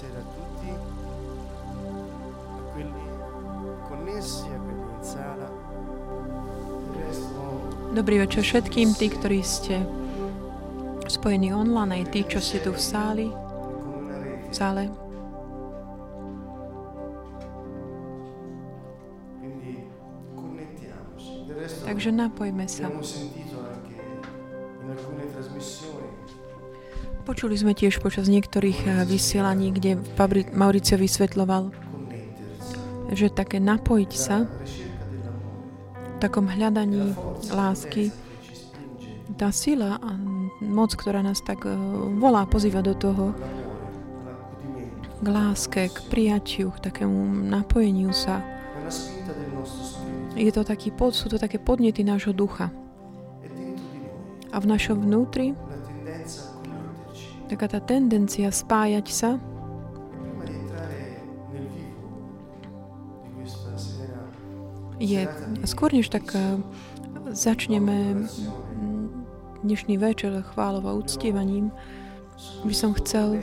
Buonasera a tutti, a quelli connessi, a quelli in sala. Dobrý večer všetkým, tí, ktorí ste spojení online, aj tí, čo ste tu v sáli, v sále. Takže napojme sa. Počuli sme tiež počas niektorých eh, vysielaní, kde Mauricio vysvetloval, že také napojiť sa v takom hľadaní lásky, tá sila a moc, ktorá nás tak eh, volá, pozýva do toho, k láske, k prijatiu, k takému napojeniu sa, je to taký sú to také podnety nášho ducha. A v našom vnútri taká tá tendencia spájať sa. Je skôr než tak eh, začneme dnešný večer chválov a uctievaním, by som chcel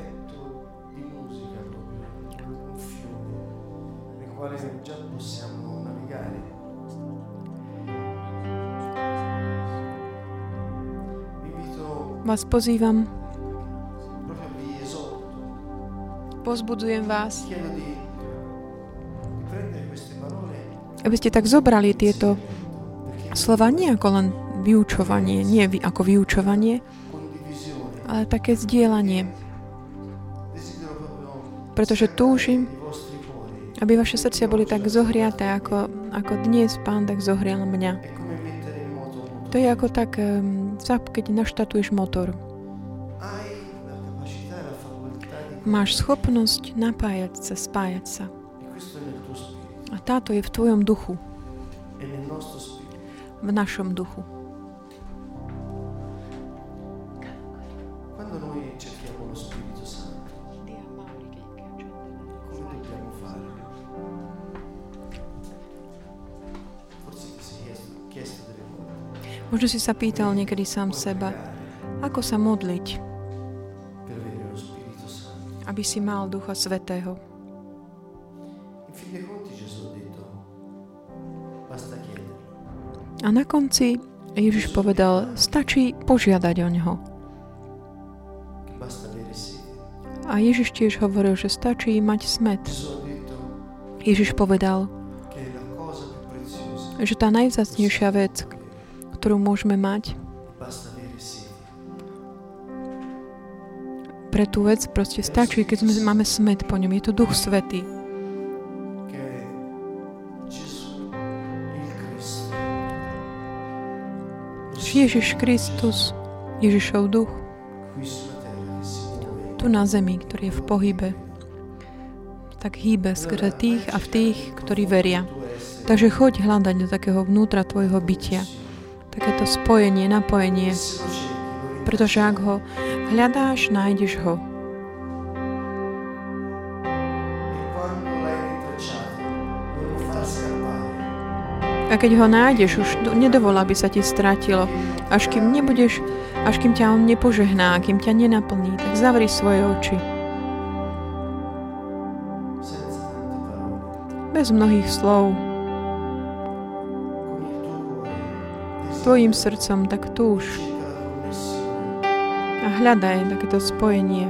vás pozývam, pozbudzujem vás, aby ste tak zobrali tieto slova nie ako len vyučovanie, nie ako vyučovanie, ale také zdieľanie. Pretože túžim, aby vaše srdcia boli tak zohriaté, ako, ako dnes Pán tak zohrial mňa. To je ako tak, keď naštatuješ motor. Máš schopnosť napájať sa, spájať sa. A táto je v tvojom duchu. V našom duchu. Možno si sa pýtal niekedy sám seba, ako sa modliť, aby si mal Ducha Svetého. A na konci Ježiš povedal, stačí požiadať o Neho. A Ježiš tiež hovoril, že stačí mať smet. Ježiš povedal, že tá najvzácnejšia vec, ktorú môžeme mať. Pre tú vec proste stačí, keď sme, máme smet po ňom. Je to Duch Svetý. Ježiš Kristus, Ježišov duch, tu na zemi, ktorý je v pohybe, tak hýbe skrze tých a v tých, ktorí veria. Takže choď hľadať do takého vnútra tvojho bytia takéto spojenie, napojenie. Pretože ak ho hľadáš, nájdeš ho. A keď ho nájdeš, už nedovol, aby sa ti stratilo. Až kým nebudeš, až kým ťa on nepožehná, kým ťa nenaplní, tak zavri svoje oči. Bez mnohých slov. tvojim srdcom, tak túž a hľadaj takéto spojenie.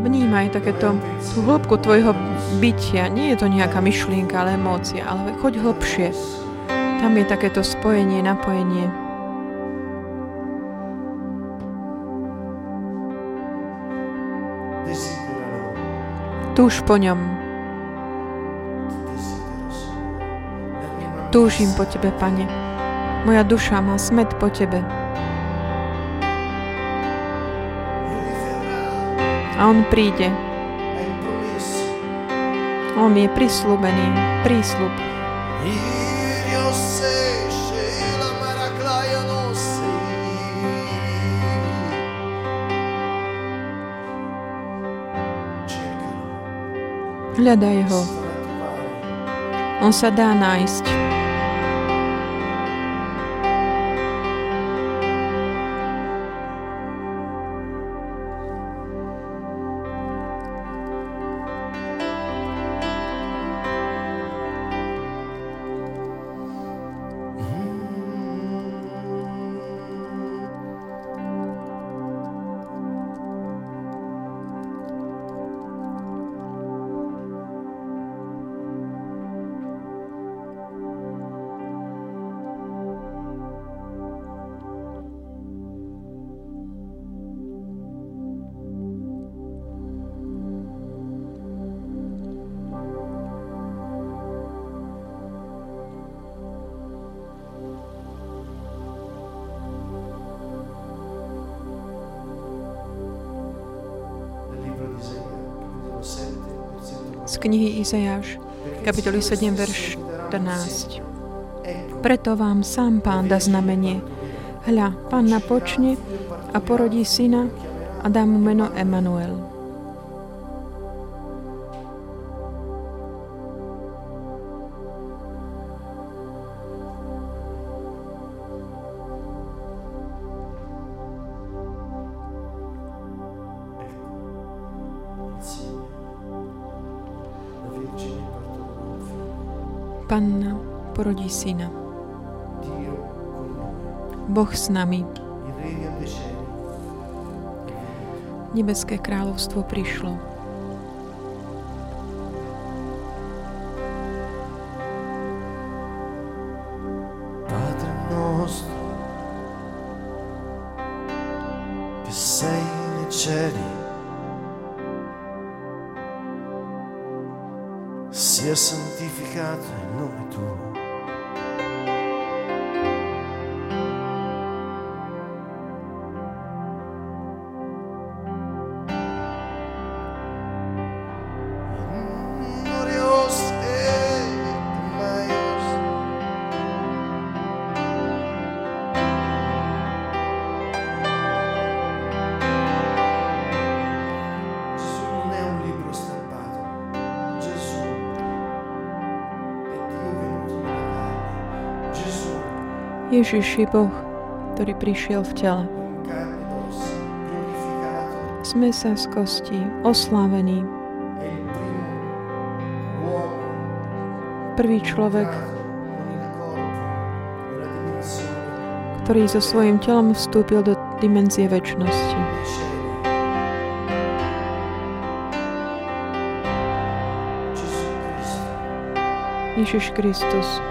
Vnímaj takéto tú hĺbku tvojho bytia. Nie je to nejaká myšlienka, ale emócia, ale choď hlbšie. Tam je takéto spojenie, napojenie. Túž po ňom. Túžim po Tebe, Pane. Moja duša má smet po Tebe. A On príde. On je prislúbený, prísľub. Hľadaj ho. On sa dá nájsť. Knihy Izajáš, kapitoly 7, verš 14. Preto vám sám pán dá znamenie. Hľa, pán napočne a porodí syna a dá mu meno Emanuel. Panna porodí syna. Boh s nami. Nebeské kráľovstvo prišlo. Ježiš je Boh, ktorý prišiel v tele. Sme sa z kosti, uomo Prvý človek, ktorý so svojím telom vstúpil do dimenzie väčšnosti. Ježiš Kristus,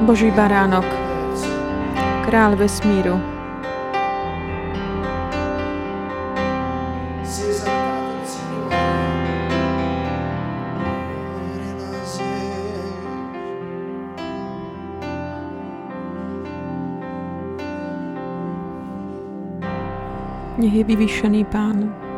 Boží baránok, král vesmíru. Nech je vyvýšený Pán.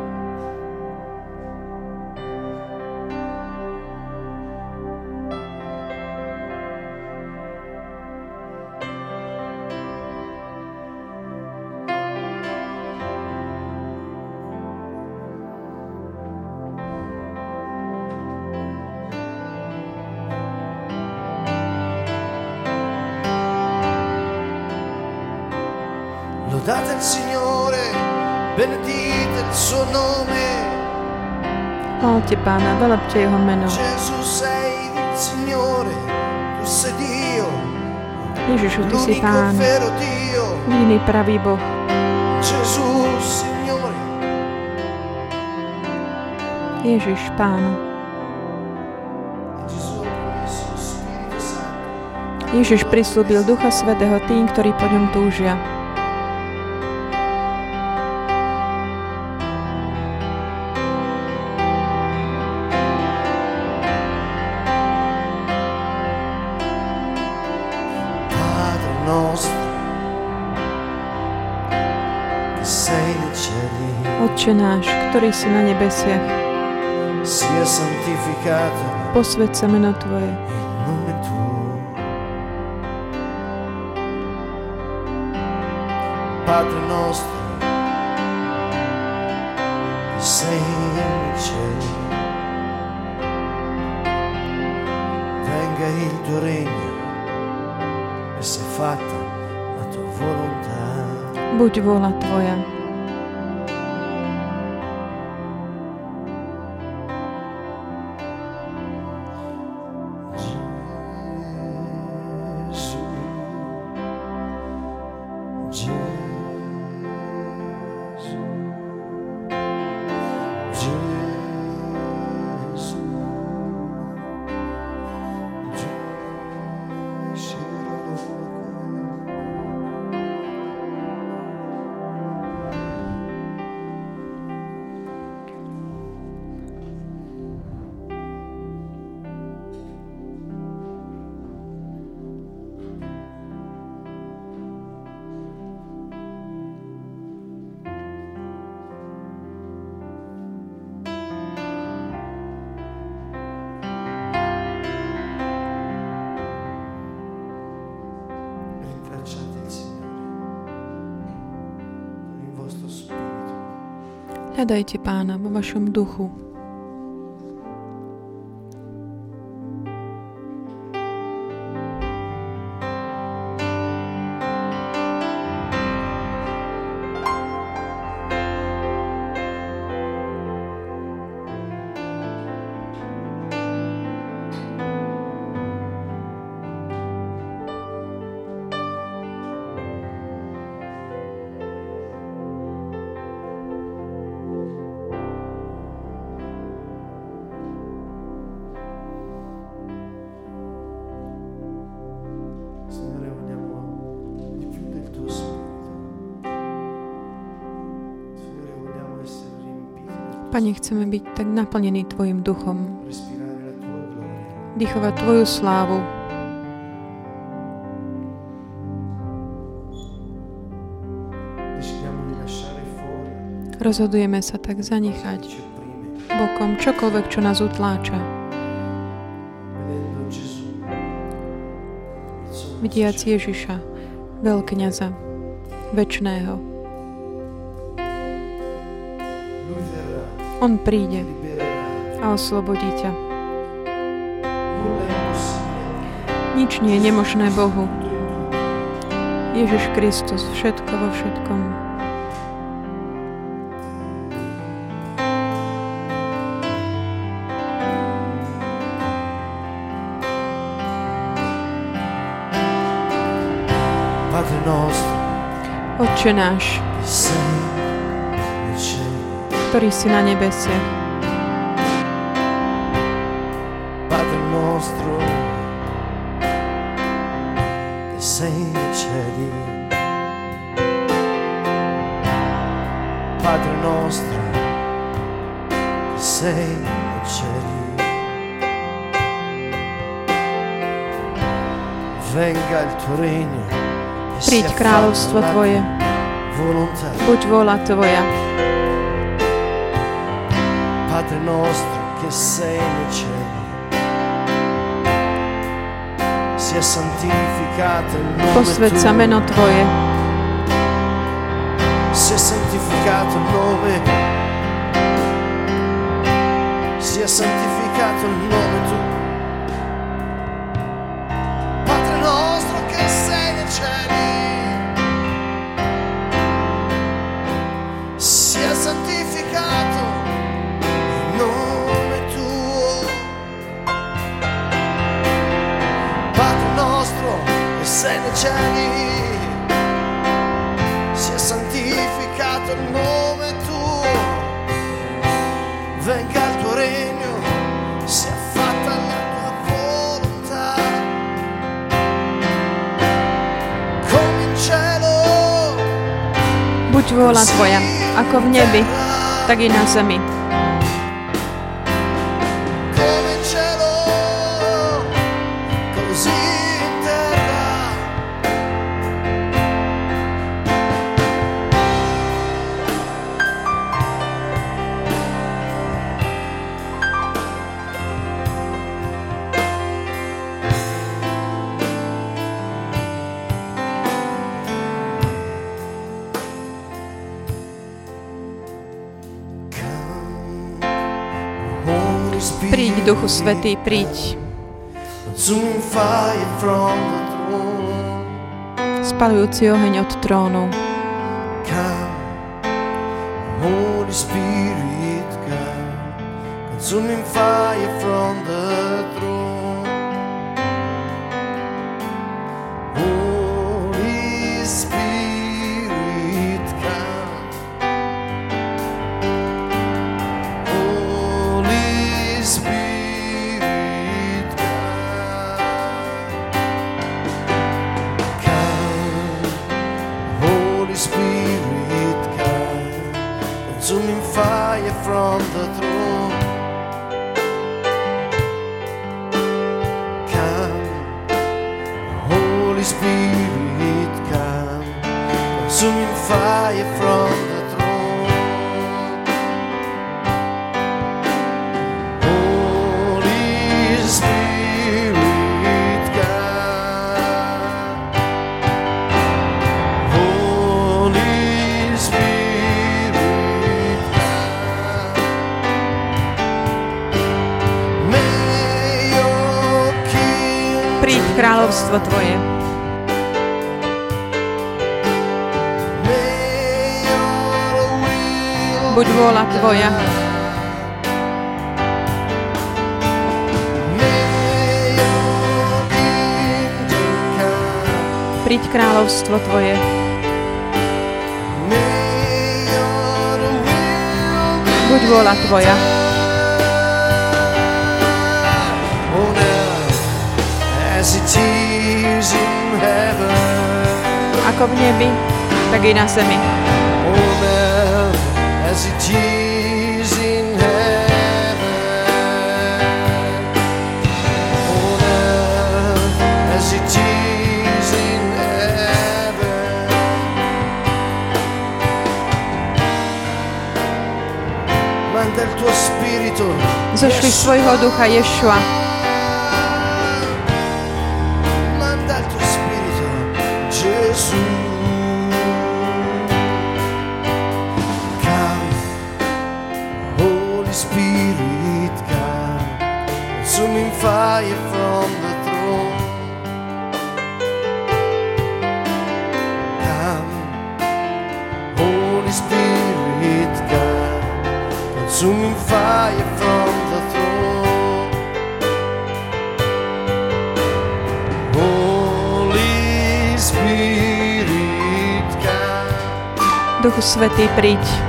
Lodate il Signore, benedite il suo nome. Chválte Pána, velebte Jeho meno. Gesù sei il Signore, tu sei Dio, Ježišu, Ty si Pán, jediný pravý Boh. Gesù, Signore, Ježiš, Pán. Ježiš prislúbil Ducha Svetého tým, ktorí po ňom túžia. Otče náš, ktorý si na nebesiach, posved sa meno Tvoje, Padre nostro, che sei nei cieli, venga il tuo regno e sia fatta la tua volontà. Buď vola Tvoja, Hľadajte Pána vo vašom duchu. Pane, chceme byť tak naplnení Tvojim duchom, dýchovať Tvoju slávu. Rozhodujeme sa tak zanechať bokom čokoľvek, čo nás utláča. Vidiac. Ježiša, veľkňaza, večného. On príde a oslobodí ťa. Nič nie je nemožné Bohu. Ježiš Kristus, všetko vo všetkom. Otče náš, ktorý si na nebesiach, Padre nostro, che sei nei cieli. Padre nostro, che sei nei cieli. Venga il tuo regno. príď kráľovstvo Tvoje, buď vôľa Tvoja. Nostro che sei nei cieli, sia santificato il nome Posved sa tuo, meno Tvoje, sia santificato il nome, sia santificato il nome tuo. Vôľa Tvoja, ako v nebi, tak i na zemi. Duchu Svetý, príď. spalujúci oheň od trónu. Holy Spirit, come, consuming fire from the fire from the throne. Tvoja. Príď kráľovstvo Tvoje. Buď vôľa Tvoja. Ako v nebi, tak i na zemi. As it is Zošli svojho ducha Ješua. Consuming fire from the throne. Holy Spirit, come. Duchu Svetý, príď.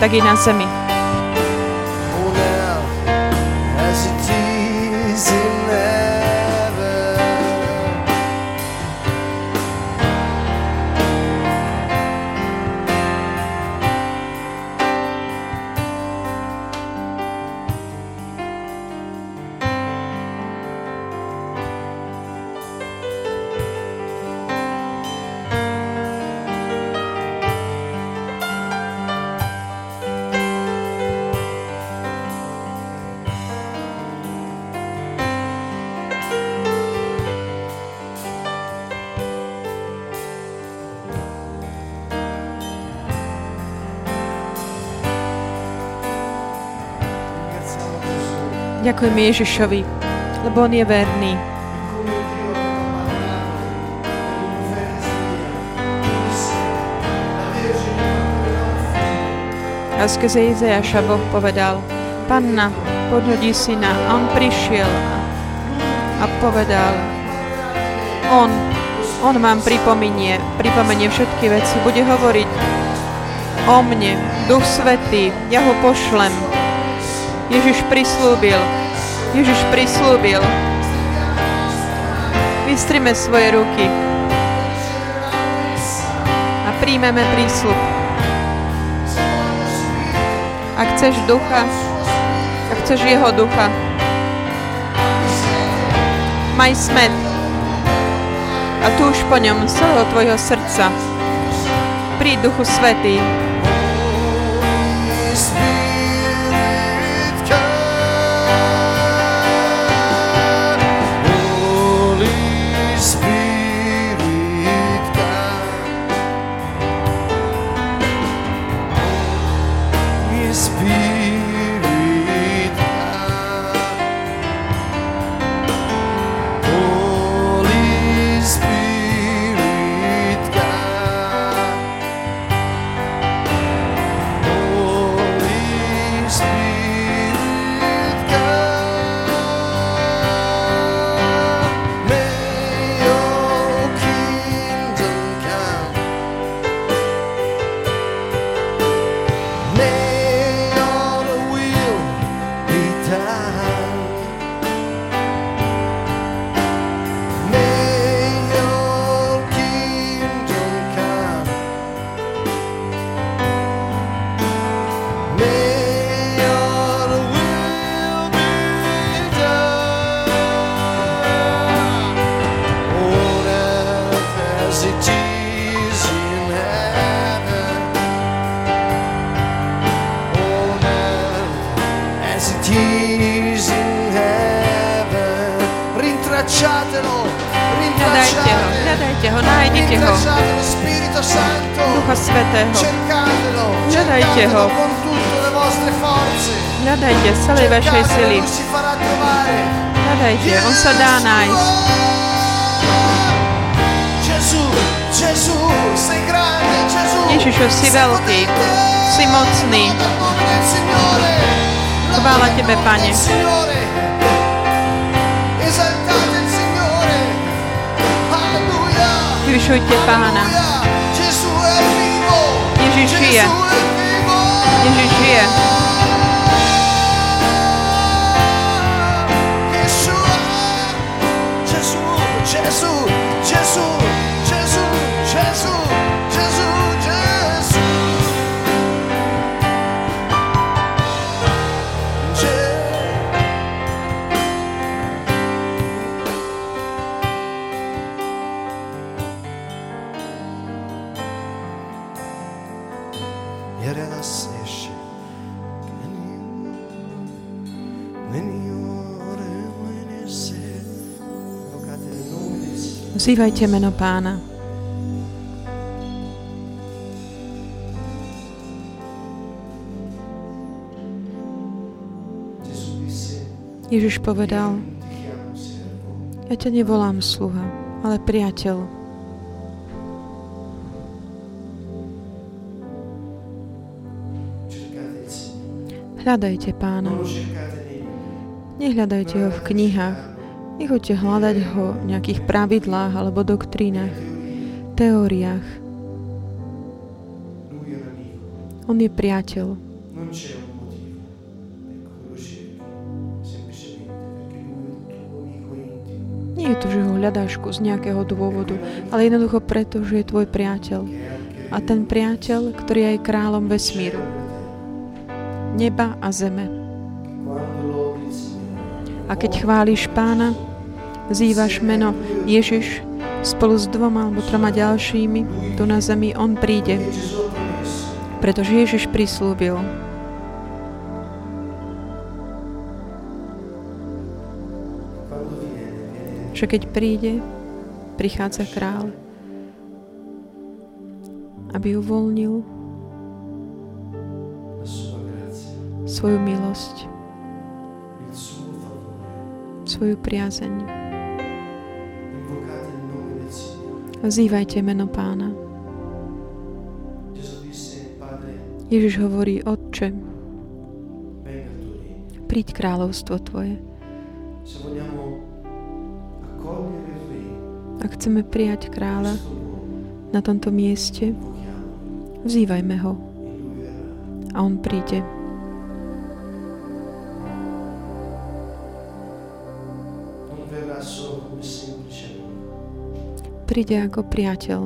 Tak i na zemi. Ďakujeme Ježišovi, lebo On je verný. A skrze Izajaša Boh povedal, Panna podhodí syna. A on prišiel a povedal, On, On vám pripomenie, pripomenie všetky veci, bude hovoriť o mne, Duch Svetý, ja ho pošlem. Ježiš prislúbil, Ježiš prislúbil. Vystrime svoje ruky a príjmeme prísľub. Ak chceš ducha, ak chceš jeho ducha, maj smet, a túž po ňom z celého tvojho srdca. Príď, Duchu Svetý. Nájdete ho. Ducha Svetého. Hľadajte ho. Hľadajte z celej vašej sily. Hľadajte, on sa dá nájsť. Ježišu, si veľký, si mocný. Chvála Tebe, Pane. Vyvyšujte Pána. Alleluia. Gesù è vivo. Ježiš žije. Gesù è vivo. Ježiš žije. Yeshua. Gesù, Gesù, Signore. Vzývajte meno Pána. Ježiš povedal, ja ťa nevolám sluha, ale priateľ. Hľadajte Pána. Nehľadajte ho v knihách. Nechoďte hľadať ho v nejakých pravidlách alebo doktrínach, teóriách. On je priateľ. Nie je to, že ho hľadáš z nejakého dôvodu, ale jednoducho preto, že je tvoj priateľ. A ten priateľ, ktorý je aj kráľom vesmíru, neba a zeme. A keď chváliš pána, zývaš meno Ježiš spolu s dvoma alebo troma ďalšími tu na zemi, on príde, pretože Ježiš prislúbil. že keď príde, prichádza král, aby uvoľnil svoju milosť, svoju priazeň. Vzývajte meno pána. Ježiš hovorí, Otče, príď kráľovstvo Tvoje. Ak chceme prijať kráľa na tomto mieste, vzývajme ho a on príde. Príde ako priateľ,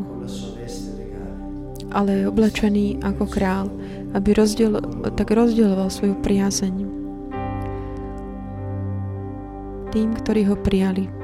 ale je oblečený ako král, aby rozdiel, tak rozdieloval svoju priazeň tým, ktorí ho prijali.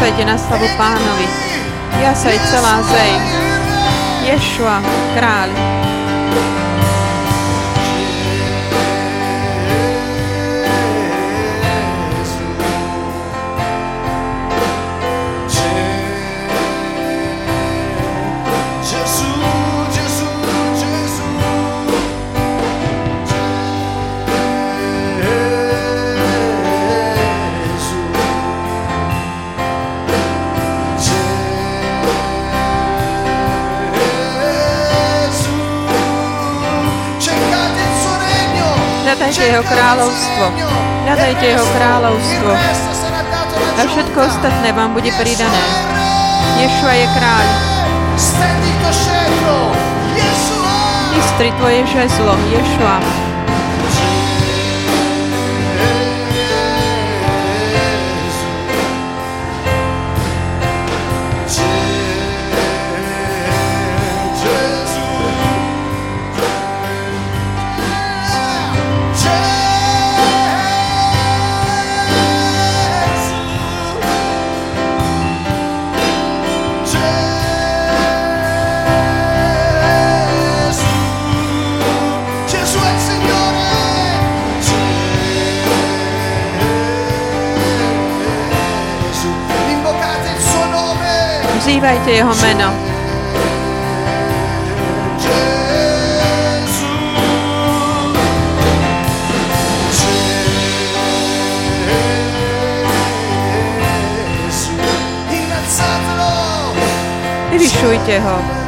Jasajte na slavu pánovi. Jasaj celá Re. Ješua, kráľ. Hľadajte jeho kráľovstvo. Hľadajte jeho kráľovstvo. A všetko ostatné vám bude pridané. Ješua je kráľ. Istri tvoje žezlo. Ješua. Vzývajte jeho meno. Vyvyšujte ho.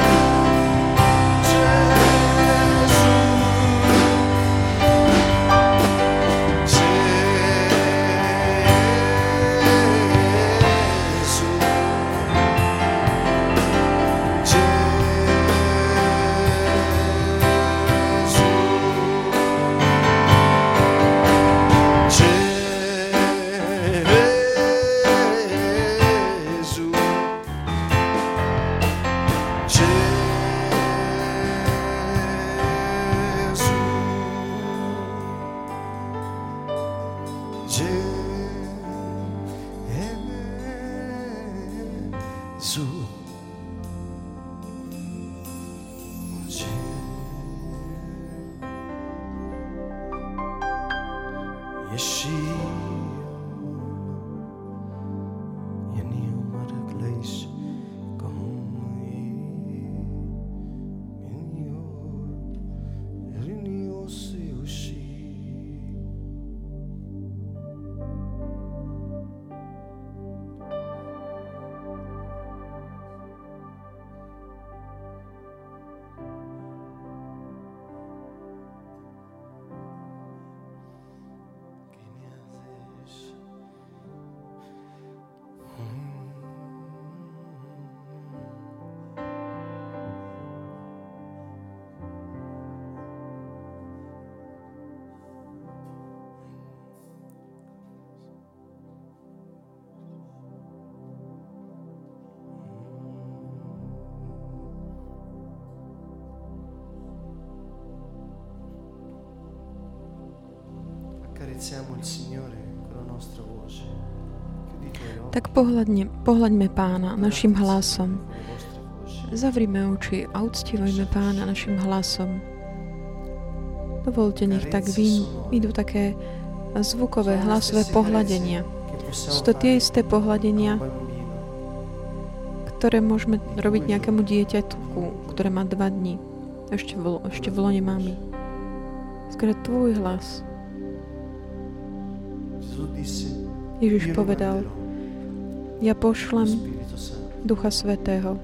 Tak pohľadne, pohľaďme pána našim hlasom. Zavrime oči a uctívajme pána našim hlasom. Dovolte, nech tak vy, idú také zvukové hlasové pohľadenia. Sú to tie isté pohľadenia, ktoré môžeme robiť nejakému dieťatku, ktoré má dva dní. Ešte v, ešte v lone mamy. Skôr tvoj hlas. Ježiš povedal, ja pošlem. Ducha Svetého